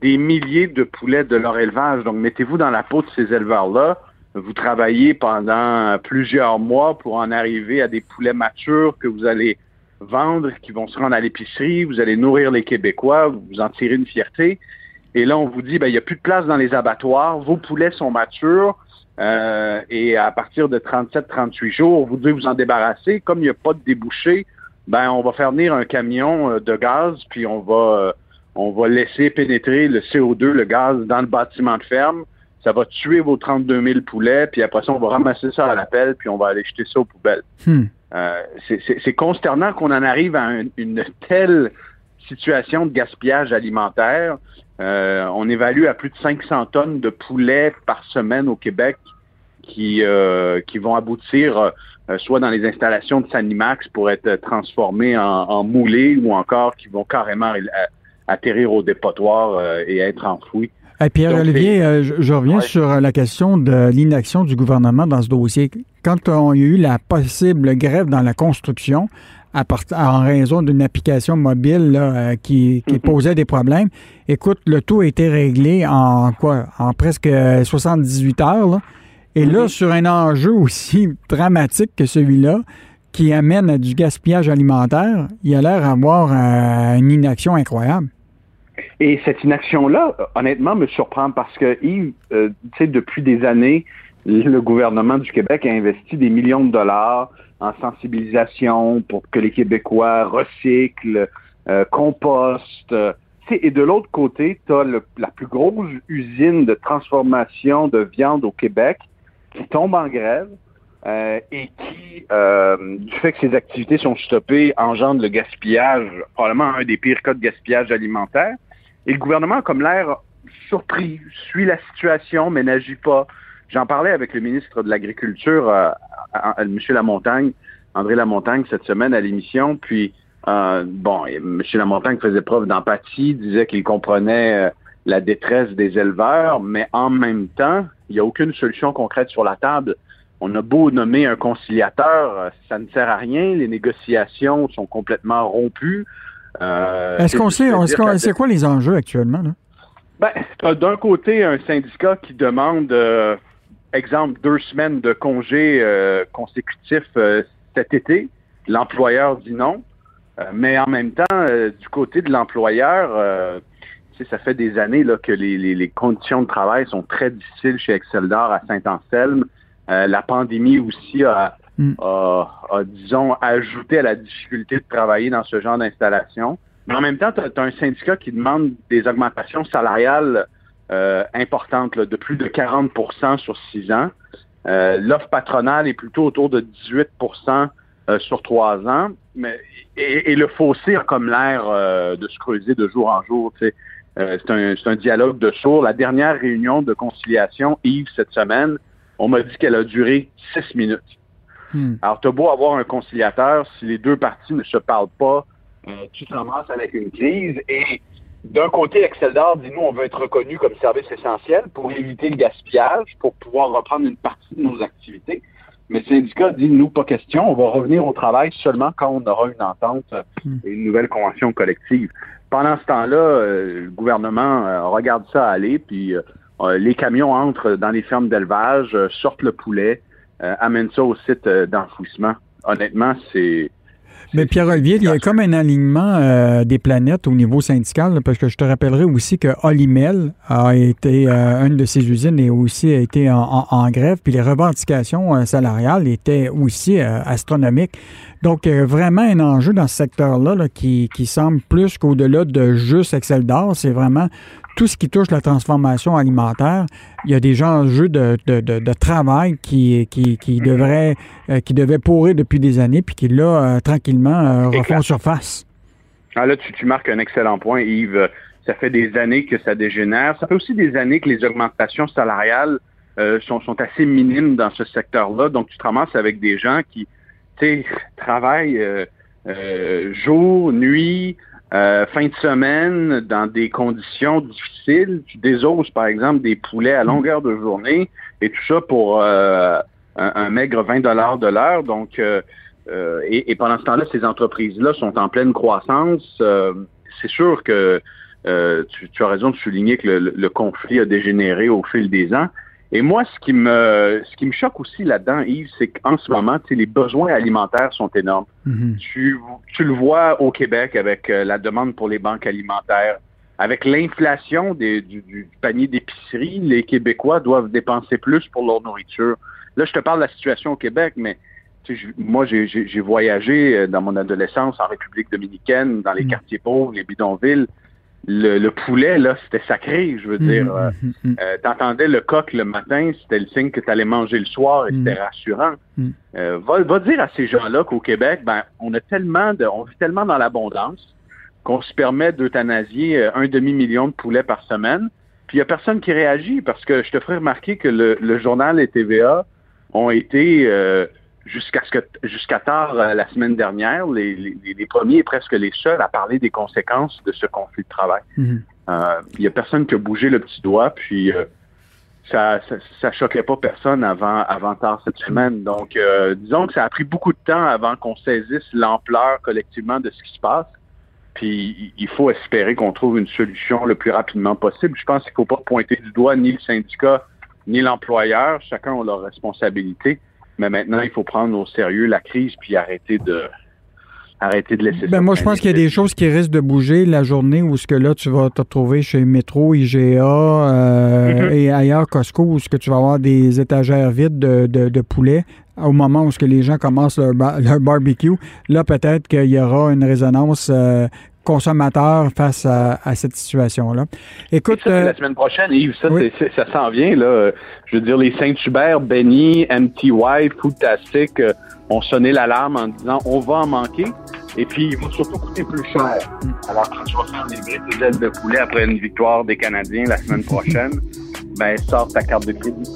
des milliers de poulets de leur élevage. Donc, mettez-vous dans la peau de ces éleveurs-là. Vous travaillez pendant plusieurs mois pour en arriver à des poulets matures que vous allez vendre, qui vont se rendre à l'épicerie. Vous allez nourrir les Québécois, vous en tirez une fierté. Et là, on vous dit, ben, il n'y a plus de place dans les abattoirs. Vos poulets sont matures. Euh, et à partir de 37-38 jours, vous devez vous en débarrasser. Comme il n'y a pas de débouché, ben on va faire venir un camion euh, de gaz, puis on va euh, on va laisser pénétrer le CO2, le gaz, dans le bâtiment de ferme. Ça va tuer vos 32 000 poulets, puis après ça, on va ramasser ça à la pelle, puis on va aller jeter ça aux poubelles. Hmm. Euh, c'est consternant qu'on en arrive à une telle situation de gaspillage alimentaire. Euh, on évalue à plus de 500 tonnes de poulets par semaine au Québec qui, euh, qui vont aboutir euh, soit dans les installations de Sanimax pour être transformés en, en moulés ou encore qui vont carrément atterrir au dépotoir et être enfouis. Pierre-Olivier, je, reviens sur la question de l'inaction du gouvernement dans ce dossier. Quand on a eu la possible grève dans la construction, en raison d'une application mobile euh, qui, mm-hmm. posait des problèmes. Écoute, le tout a été réglé en quoi? En presque 78 heures. Et là, mm-hmm. sur un enjeu aussi dramatique que celui-là, qui amène à du gaspillage alimentaire, il a l'air d'avoir euh, une inaction incroyable. Et cette inaction-là, honnêtement, me surprend parce que, Yves, euh, tu sais, depuis des années, le gouvernement du Québec a investi des millions de dollars en sensibilisation pour que les Québécois recyclent, euh, compostent. et de l'autre côté, tu as la plus grosse usine de transformation de viande au Québec qui tombe en grève euh, et qui, euh, du fait que ces activités sont stoppées, engendre le gaspillage, probablement un des pires cas de gaspillage alimentaire. Et le gouvernement comme l'air surpris, suit la situation, mais n'agit pas. J'en parlais avec le ministre de l'Agriculture, euh, M. Lamontagne, André Lamontagne, cette semaine à l'émission. Puis, euh, bon, M. Lamontagne faisait preuve d'empathie, disait qu'il comprenait euh, la détresse des éleveurs, mais en même temps, il n'y a aucune solution concrète sur la table. On a beau nommer un conciliateur, ça ne sert à rien. Les négociations sont complètement rompues. est-ce qu'on sait, c'est quoi les enjeux actuellement? Là? Ben, d'un côté un syndicat qui demande exemple, deux semaines de congés euh, consécutifs euh, cet été. L'employeur dit non. Euh, mais en même temps, du côté de l'employeur, ça fait des années là, que les, conditions de travail sont très difficiles chez Exceldor à Saint-Anselme. la pandémie aussi mm. a, a, disons, ajouté à la difficulté de travailler dans ce genre d'installation. Mais en même temps, tu as, un syndicat qui demande des augmentations salariales euh, importante, de plus de 40% sur six ans. Euh, l'offre patronale est plutôt autour de 18% euh, sur trois ans. Mais, et, le fossé a comme l'air de se creuser de jour en jour. c'est un, dialogue de sourds. La dernière réunion de conciliation, Yves, cette semaine, on m'a dit qu'elle a duré six minutes. Hmm. Alors, tu as beau avoir un conciliateur, si les deux parties ne se parlent pas, tu te ramasses avec une crise. Et d'un côté, Exceldor dit nous, on veut être reconnu comme service essentiel pour éviter le gaspillage, pour pouvoir reprendre une partie de nos activités. Mais le syndicat dit nous, pas question, on va revenir au travail seulement quand on aura une entente hmm. et une nouvelle convention collective. Pendant ce temps-là, euh, le gouvernement euh, regarde ça aller, puis euh, les camions entrent dans les fermes d'élevage, sortent le poulet, amènent ça au site d'enfouissement. Honnêtement, c'est mais Pierre-Olivier, il y a comme un alignement euh, des planètes au niveau syndical, parce que je te rappellerai aussi que Olimel a été, euh, une de ses usines et aussi a été en, grève, puis les revendications euh, salariales étaient aussi astronomiques. Donc, vraiment un enjeu dans ce secteur-là qui, qui semble plus qu'au-delà de juste Excel d'or, c'est vraiment tout ce qui touche la transformation alimentaire, il y a des enjeux de, de, de, travail qui, qui, qui, devraient, euh, qui devaient pourrir depuis des années, puis qui, là, euh, tranquillement, euh, refont surface. Ah, là, tu, tu, marques un excellent point, Yves. Ça fait des années que ça dégénère. Ça fait aussi des années que les augmentations salariales sont, sont assez minimes dans ce secteur-là. Donc, tu te ramasses avec des gens qui, tu sais, travaillent jour, nuit, euh, fin de semaine, dans des conditions difficiles, tu désoses, par exemple, des poulets à longueur de journée et tout ça pour euh, un, maigre 20 dollars de l'heure. Donc, euh, et, pendant ce temps-là, ces entreprises-là sont en pleine croissance. c'est sûr que tu, as raison de souligner que le, conflit a dégénéré au fil des ans. Et moi, ce qui me, ce qui me choque aussi là-dedans, Yves, c'est qu'en ce moment, les besoins alimentaires sont énormes. Mm-hmm. tu, tu, le vois au Québec avec la demande pour les banques alimentaires. Avec l'inflation du, du, panier d'épicerie, les Québécois doivent dépenser plus pour leur nourriture. Là, je te parle de la situation au Québec, mais moi, j'ai voyagé euh, dans mon adolescence en République dominicaine, dans les mm. quartiers pauvres, les bidonvilles. Le, poulet, là, c'était sacré, je veux dire. Mm, euh, mm, euh, T'entendais le coq le matin, c'était le signe que tu allais manger le soir et c'était rassurant. va, va, dire à ces gens-là qu'au Québec, ben, on a tellement de, on vit tellement dans l'abondance qu'on se permet d'euthanasier un demi-million de poulets par semaine. Puis il n'y a personne qui réagit parce que je te ferai remarquer que le, le journal et TVA ont été jusqu'à ce que jusqu'à tard euh, la semaine dernière, les, les, premiers et presque les seuls à parler des conséquences de ce conflit de travail. Mhm. Euh, il n'y a personne qui a bougé le petit doigt, puis euh, ça, ça, choquait pas personne avant avant tard cette semaine. Donc, disons que ça a pris beaucoup de temps avant qu'on saisisse l'ampleur collectivement de ce qui se passe. Puis il faut espérer qu'on trouve une solution le plus rapidement possible. Je pense qu'il ne faut pas pointer du doigt ni le syndicat ni l'employeur. Chacun a leur responsabilité. Mais maintenant, il faut prendre au sérieux la crise puis arrêter de arrêter de laisser ben Moi, je pense qu'il y a des choses qui risquent de bouger la journée où ce que là, tu vas te retrouver chez Métro, IGA euh, mm-hmm. et ailleurs, Costco, où ce que tu vas avoir des étagères vides de, de, poulet au moment où ce que les gens commencent leur, leur barbecue. Là, peut-être qu'il y aura une résonance euh, consommateurs face à, cette situation-là. Écoute, ça, la euh, semaine prochaine, Yves, ça, ça s'en vient là. Je veux dire, les Saint-Hubert, Benny, MTY, Foodtastic euh, ont sonné l'alarme en disant on va en manquer. Et puis, il va surtout coûter plus cher. Alors, quand tu vas faire des briques ailes de poulet après une victoire des Canadiens la semaine prochaine, ben, sors ta carte de crédit.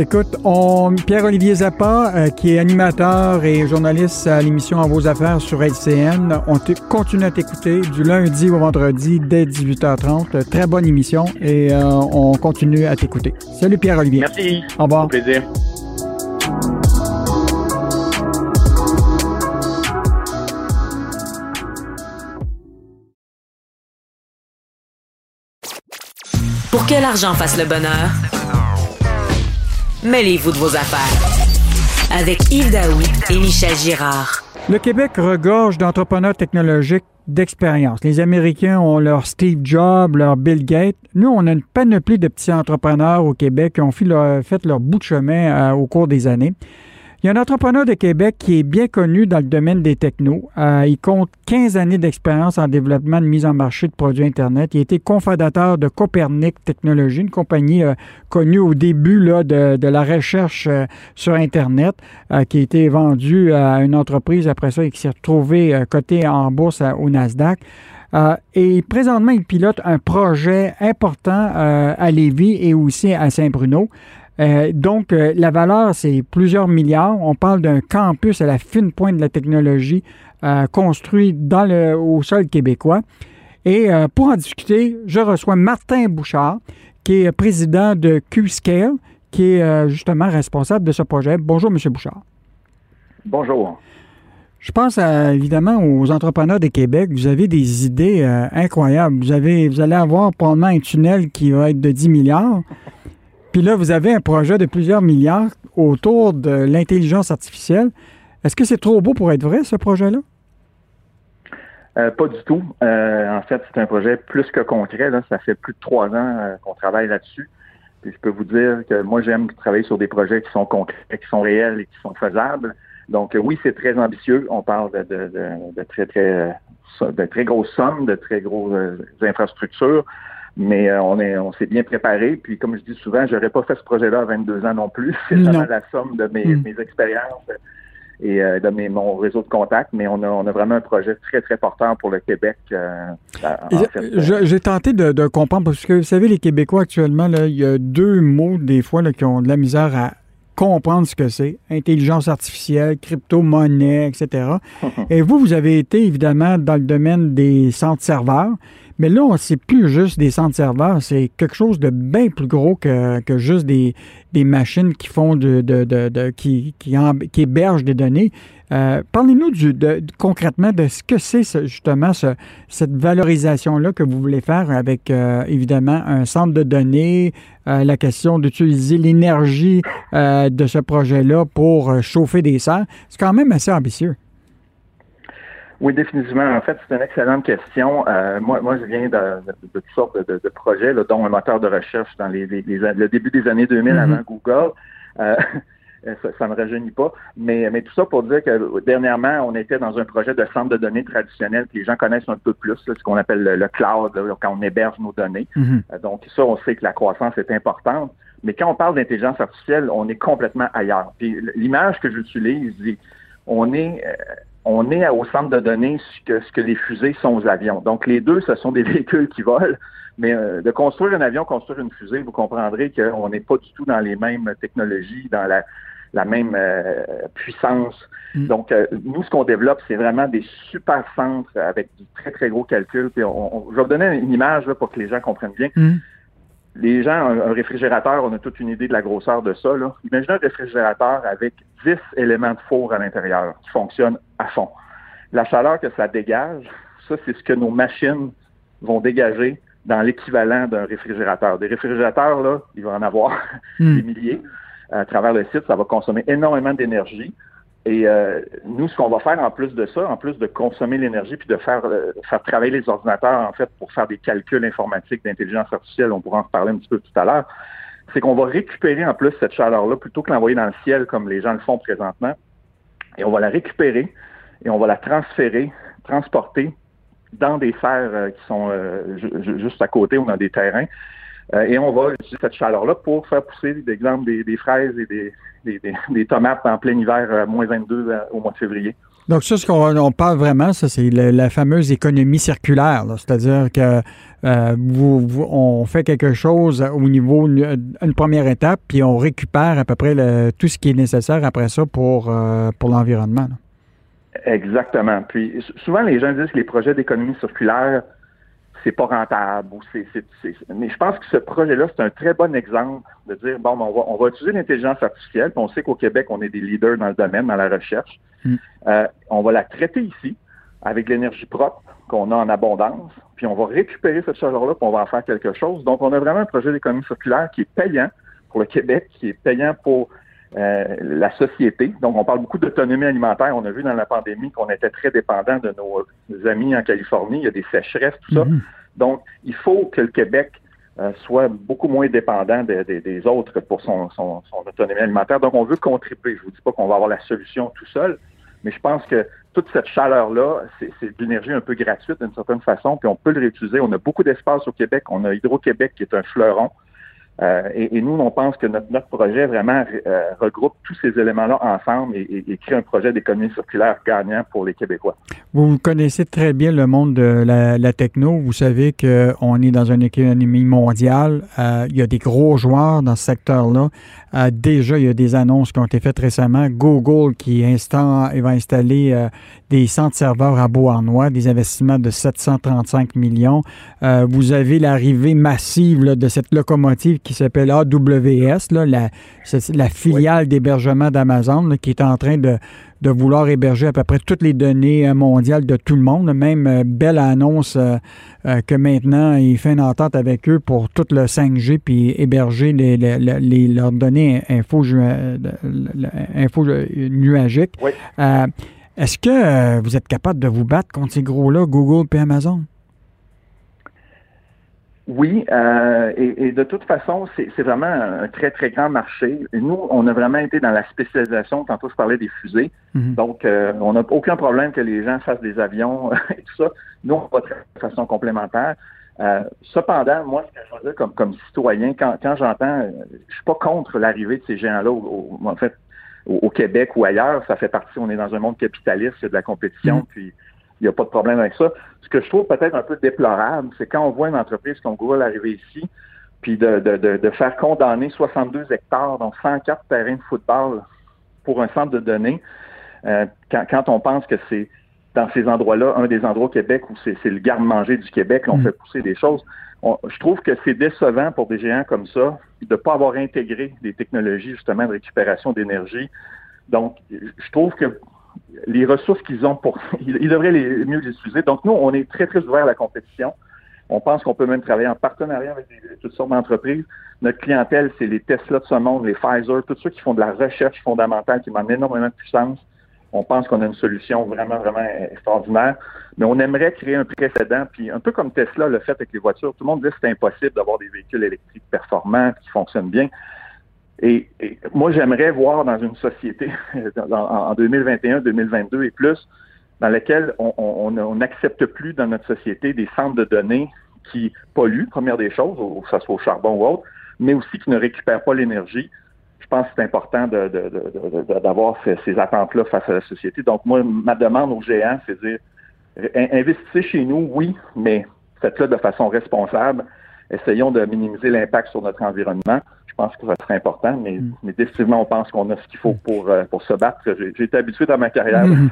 Écoute, on, Pierre-Olivier Zappa, euh, qui est animateur et journaliste à l'émission En vos affaires sur LCN, on continue à t'écouter du lundi au vendredi dès 18h30. Très bonne émission et euh, on continue à t'écouter. Salut Pierre-Olivier. Merci. Au revoir. Au plaisir. Pour que l'argent fasse le bonheur, mêlez-vous de vos affaires. Avec Yves Daoui et Michel Girard. Le Québec regorge d'entrepreneurs technologiques d'expérience. Les Américains ont leur Steve Jobs, leur Bill Gates. Nous, on a une panoplie de petits entrepreneurs au Québec qui ont fait leur, bout de chemin euh, au cours des années. Il y a un entrepreneur de Québec qui est bien connu dans le domaine des technos. Euh, il compte 15 années d'expérience en développement de mise en marché de produits Internet. Il a été cofondateur de Copernic Technologies, une compagnie euh, connue au début là, de, la recherche euh, sur Internet, qui a été vendue à une entreprise après ça et qui s'est retrouvée cotée en bourse au Nasdaq. et présentement, il pilote un projet important à Lévis et aussi à Saint-Bruno. Euh, donc, euh, la valeur, c'est plusieurs milliards. On parle d'un campus à la fine pointe de la technologie euh, construit dans le, au sol québécois. Et pour en discuter, je reçois Martin Bouchard, qui est président de Q-Scale, qui est justement responsable de ce projet. Bonjour, M. Bouchard. Bonjour. Je pense évidemment aux entrepreneurs de Québec. Vous avez des idées incroyables. Vous, avez, vous allez avoir probablement un tunnel qui va être de 10 milliards. Puis là, vous avez un projet de plusieurs milliards autour de l'intelligence artificielle. Est-ce que c'est trop beau pour être vrai, ce projet-là? Euh, pas du tout. Euh, en fait, c'est un projet plus que concret. Ça fait plus de trois ans euh, qu'on travaille là-dessus. Puis je peux vous dire que moi, j'aime travailler sur des projets qui sont concrets, qui sont réels et qui sont faisables. Donc oui, c'est très ambitieux. On parle de, de très, très, de très grosses sommes, de très grosses infrastructures. Mais euh, on est, on s'est bien préparé. Puis comme je dis souvent, j'aurais pas fait ce projet-là à 22 ans non plus. C'est vraiment la somme de mes, hmm. expériences et euh, de mes, mon réseau de contacts, mais on a, on a vraiment un projet très, très porteur pour le Québec. Euh, j'ai tenté de, comprendre, parce que vous savez, les Québécois actuellement, là, il y a deux mots des fois là, qui ont de la misère à comprendre ce que c'est. Intelligence artificielle, crypto-monnaie, etc. et vous, vous avez été évidemment dans le domaine des centres serveurs. Mais là, c'est plus juste des centres serveurs, c'est quelque chose de bien plus gros que, que juste des, des, machines qui font de, de, de, qui, qui, qui, hébergent des données. Euh, parlez-nous de, concrètement de ce que c'est justement cette valorisation-là que vous voulez faire avec euh, évidemment un centre de données, la question d'utiliser l'énergie de ce projet-là pour chauffer des serres. C'est quand même assez ambitieux. Oui, définitivement. En fait, c'est une excellente question. Euh, moi, moi, je viens de, toutes sortes de, projets, dont un moteur de recherche dans les, le début des années 2000 mm-hmm. avant Google. Euh, ça, ne me rajeunit pas. Mais, mais tout ça pour dire que dernièrement, on était dans un projet de centre de données traditionnel que les gens connaissent un peu plus, ce qu'on appelle le, cloud, quand on héberge nos données. Mm-hmm. Euh, donc ça, on sait que la croissance est importante. Mais quand on parle d'intelligence artificielle, on est complètement ailleurs. Puis l'image que j'utilise, on est on est au centre de données ce que, ce que les fusées sont aux avions. Donc les deux, ce sont des véhicules qui volent, mais euh, de construire un avion, construire une fusée, vous comprendrez qu'on n'est pas du tout dans les mêmes technologies, dans la, la même euh, puissance. Mm. Donc, euh, nous, ce qu'on développe, c'est vraiment des super centres avec du très, très gros calcul. Puis on, je vais vous donner une image pour que les gens comprennent bien. Mm. Les gens, un, réfrigérateur, on a toute une idée de la grosseur de ça. Là. Imaginez un réfrigérateur avec 10 éléments de four à l'intérieur qui fonctionnent à fond. La chaleur que ça dégage, ça, c'est ce que nos machines vont dégager dans l'équivalent d'un réfrigérateur. Des réfrigérateurs, là, il va en avoir hmm. des milliers à travers le site. Ça va consommer énormément d'énergie. Et euh, nous, ce qu'on va faire en plus de ça, en plus de consommer l'énergie puis de faire, euh, faire travailler les ordinateurs, en fait, pour faire des calculs informatiques d'intelligence artificielle, on pourra en reparler un petit peu tout à l'heure, c'est qu'on va récupérer en plus cette chaleur-là plutôt que l'envoyer dans le ciel comme les gens le font présentement. Et on va la récupérer et on va la transférer, transporter dans des serres euh, qui sont juste à côté ou dans des terrains. Euh, et on va utiliser cette chaleur-là pour faire pousser, d'exemple, des, des, fraises et des, des, tomates en plein hiver à moins 22 au mois de février. Donc ça, ce qu'on parle vraiment, ça, c'est la, fameuse économie circulaire. C'est-à-dire que euh, vous, on fait quelque chose au niveau une, première étape, puis on récupère à peu près tout ce qui est nécessaire après ça pour, euh, pour l'environnement. Exactement. Puis souvent, les gens disent que les projets d'économie circulaire, c'est pas rentable. Ou c'est, Mais je pense que ce projet-là, c'est un très bon exemple de dire, bon, on va, on va utiliser l'intelligence artificielle, puis on sait qu'au Québec, on est des leaders dans le domaine, dans la recherche. Mm. Euh, on va la traiter ici avec l'énergie propre qu'on a en abondance, puis on va récupérer cette chaleur-là, puis on va en faire quelque chose. Donc, on a vraiment un projet d'économie circulaire qui est payant pour le Québec, qui est payant pour euh, la société. Donc, on parle beaucoup d'autonomie alimentaire. On a vu dans la pandémie qu'on était très dépendant de nos amis en Californie. Il y a des sécheresses, tout ça. Mm-hmm. Donc, il faut que le Québec euh, soit beaucoup moins dépendant des autres pour son, son, autonomie alimentaire. Donc, on veut contribuer. Je vous dis pas qu'on va avoir la solution tout seul, mais je pense que toute cette chaleur-là, c'est de l'énergie un peu gratuite d'une certaine façon, puis on peut le réutiliser. On a beaucoup d'espace au Québec. On a Hydro-Québec qui est un fleuron. Euh, et, nous, on pense que notre, projet vraiment euh, regroupe tous ces éléments-là ensemble et, et, crée un projet d'économie circulaire gagnant pour les Québécois. Vous connaissez très bien le monde de la, techno. Vous savez qu'on est dans une économie mondiale. Euh, il y a des gros joueurs dans ce secteur-là. Déjà, il y a des annonces qui ont été faites récemment. Google qui va installer des centres serveurs à Beauharnois, des investissements de 735 millions. vous avez l'arrivée massive de cette locomotive qui s'appelle AWS, la filiale d'hébergement d'Amazon, qui est en train de, de, vouloir héberger à peu près toutes les données euh, mondiales de tout le monde. Même euh, Bell annonce euh, que maintenant, il fait une entente avec eux pour tout le 5G puis héberger les, les, leurs données info, info nuagiques. Est-ce que vous êtes capable de vous battre contre ces gros-là, Google et Amazon? Oui, euh, et, de toute façon, c'est vraiment un très, très grand marché. Et nous, on a vraiment été dans la spécialisation. Tantôt, je parlais des fusées. Mhm. Donc, euh, on n'a aucun problème que les gens fassent des avions et tout ça. Nous, on va de façon complémentaire. Euh, cependant, moi, ce que je veux dire comme, comme citoyen, quand, quand j'entends, je suis pas contre l'arrivée de ces géants-là, en fait, au, Québec ou ailleurs. Ça fait partie, on est dans un monde capitaliste, il y a de la compétition, mhm. puis il n'y a pas de problème avec ça. Ce que je trouve peut-être un peu déplorable, c'est quand on voit une entreprise comme Google arriver ici, puis de, de, de, faire condamner 62 hectares, donc 104 terrains de football pour un centre de données, euh, quand, quand, on pense que c'est dans ces endroits-là, un des endroits au Québec où c'est le garde-manger du Québec, on mm. fait pousser des choses. je trouve que c'est décevant pour des géants comme ça de ne pas avoir intégré des technologies justement de récupération d'énergie. Donc, je trouve que les ressources qu'ils ont pour, ils, devraient les, mieux les utiliser. Donc nous, on est très très ouvert à la compétition. On pense qu'on peut même travailler en partenariat avec toutes sortes d'entreprises. Notre clientèle, c'est les Tesla de ce monde, les Pfizer, tous ceux qui font de la recherche fondamentale, qui demandent énormément de puissance. On pense qu'on a une solution vraiment, vraiment extraordinaire. Mais on aimerait créer un précédent. Puis un peu comme Tesla le fait avec les voitures, tout le monde dit que c'est impossible d'avoir des véhicules électriques performants qui fonctionnent bien. Et, moi, j'aimerais voir dans une société en 2021, 2022 et plus, dans laquelle on n'accepte plus dans notre société des centres de données qui polluent, première des choses, que ce soit au charbon ou autre, mais aussi qui ne récupèrent pas l'énergie. Je pense que c'est important d'avoir ces, attentes-là face à la société. Donc, moi, ma demande aux géants, c'est de dire, investissez chez nous, oui, mais faites-le de façon responsable. Essayons de minimiser l'impact sur notre environnement. Je pense que ça serait important, mais, mm. définitivement, on pense qu'on a ce qu'il faut pour, euh, pour se battre. J'ai été habitué dans ma carrière mm.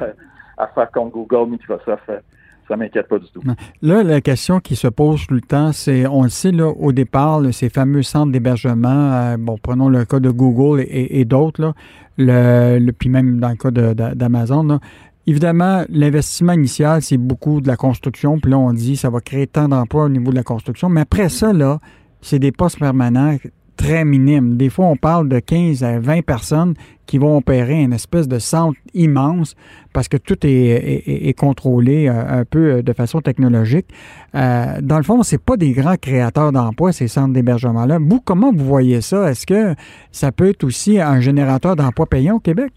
à faire contre Google, Microsoft, euh, ça m'inquiète pas du tout. Là, la question qui se pose tout le temps, c'est, on le sait, là, au départ, ces fameux centres d'hébergement, euh, bon, prenons le cas de Google et, d'autres, le, le, puis même dans le cas d'Amazon, Évidemment, l'investissement initial, c'est beaucoup de la construction. Puis là, on dit ça va créer tant d'emplois au niveau de la construction. Mais après ça, là, c'est des postes permanents très minimes. Des fois, on parle de 15 à 20 personnes qui vont opérer une espèce de centre immense parce que tout est, contrôlé euh, un peu euh, de façon technologique. Euh, dans le fond, c'est pas des grands créateurs d'emplois, ces centres d'hébergement-là. Vous, comment vous voyez ça? Est-ce que ça peut être aussi un générateur d'emplois payants au Québec?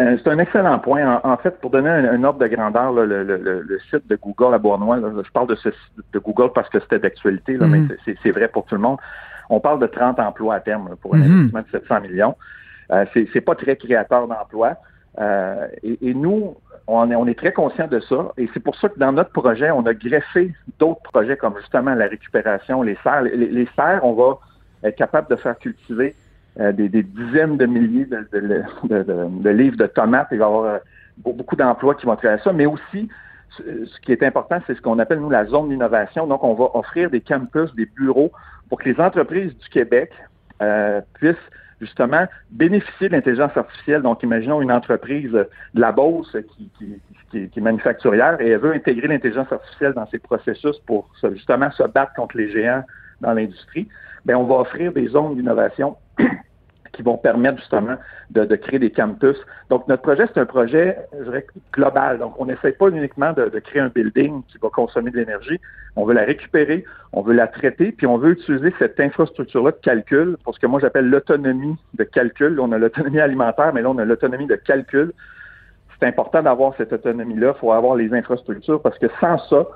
Euh, c'est un excellent point. En, fait, pour donner un, ordre de grandeur, le, site de Google à Bournois, je parle de, ce, de Google parce que c'était d'actualité, mais mhm. c'est vrai pour tout le monde. On parle de 30 emplois à terme pour un mhm. investissement de 700 millions. Euh, c'est pas très créateur d'emplois. Euh, et, nous, on est, on est très conscient de ça. Et c'est pour ça que dans notre projet, on a greffé d'autres projets comme justement la récupération, les serres. Les, les serres, on va être capable de faire cultiver euh, des, dizaines de milliers de, livres de tomates. Il va y avoir euh, beaucoup d'emplois qui vont à ça, mais aussi, ce qui est important, c'est ce qu'on appelle, nous, la zone d'innovation. Donc, on va offrir des campus, des bureaux pour que les entreprises du Québec euh, puissent justement bénéficier de l'intelligence artificielle. Donc, imaginons une entreprise de la Beauce qui, qui, est manufacturière et elle veut intégrer l'intelligence artificielle dans ses processus pour justement se battre contre les géants dans l'industrie. Bien, on va offrir des zones d'innovation qui vont permettre justement de, créer des campus. Donc, notre projet, c'est un projet, je dirais, global. Donc, on n'essaie pas uniquement de, créer un building qui va consommer de l'énergie. On veut la récupérer, on veut la traiter, puis on veut utiliser cette infrastructure-là de calcul pour ce que moi j'appelle l'autonomie de calcul. on a l'autonomie alimentaire, mais là, on a l'autonomie de calcul. C'est important d'avoir cette autonomie-là. Il faut avoir les infrastructures parce que sans ça,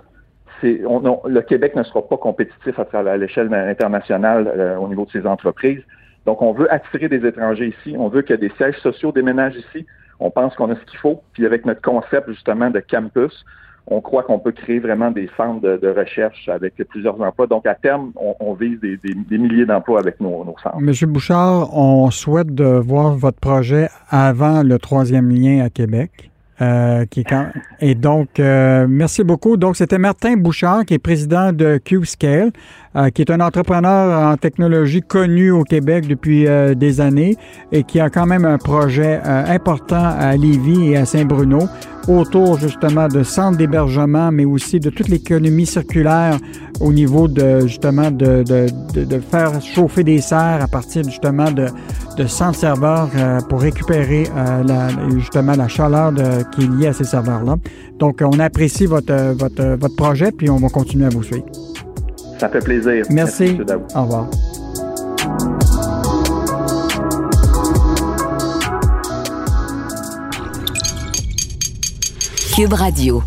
le Québec ne sera pas compétitif à, à l'échelle internationale euh, au niveau de ses entreprises. Donc, on veut attirer des étrangers ici. On veut que des sièges sociaux déménagent ici. On pense qu'on a ce qu'il faut. Puis avec notre concept justement de campus, on croit qu'on peut créer vraiment des centres de, recherche avec plusieurs emplois. Donc, à terme, on, vise des, milliers d'emplois avec nos, nos, centres. Monsieur Bouchard, on souhaite de voir votre projet avant le troisième lien à Québec. Euh, qui Et donc, euh, merci beaucoup. Donc, c'était Martin Bouchard, qui est président de Q-Scale, euh, qui est un entrepreneur en technologie connu au Québec depuis des années et qui a quand même un projet important à Lévis et à Saint-Bruno autour justement de centres d'hébergement, mais aussi de toute l'économie circulaire au niveau de justement de, de, de, faire chauffer des serres à partir justement de, de centres serveurs pour récupérer la, justement la chaleur qui est liée à ces serveurs-là. Donc, on apprécie votre, votre, votre projet, puis on va continuer à vous suivre. Ça fait plaisir. Merci. Au revoir. Cube Radio.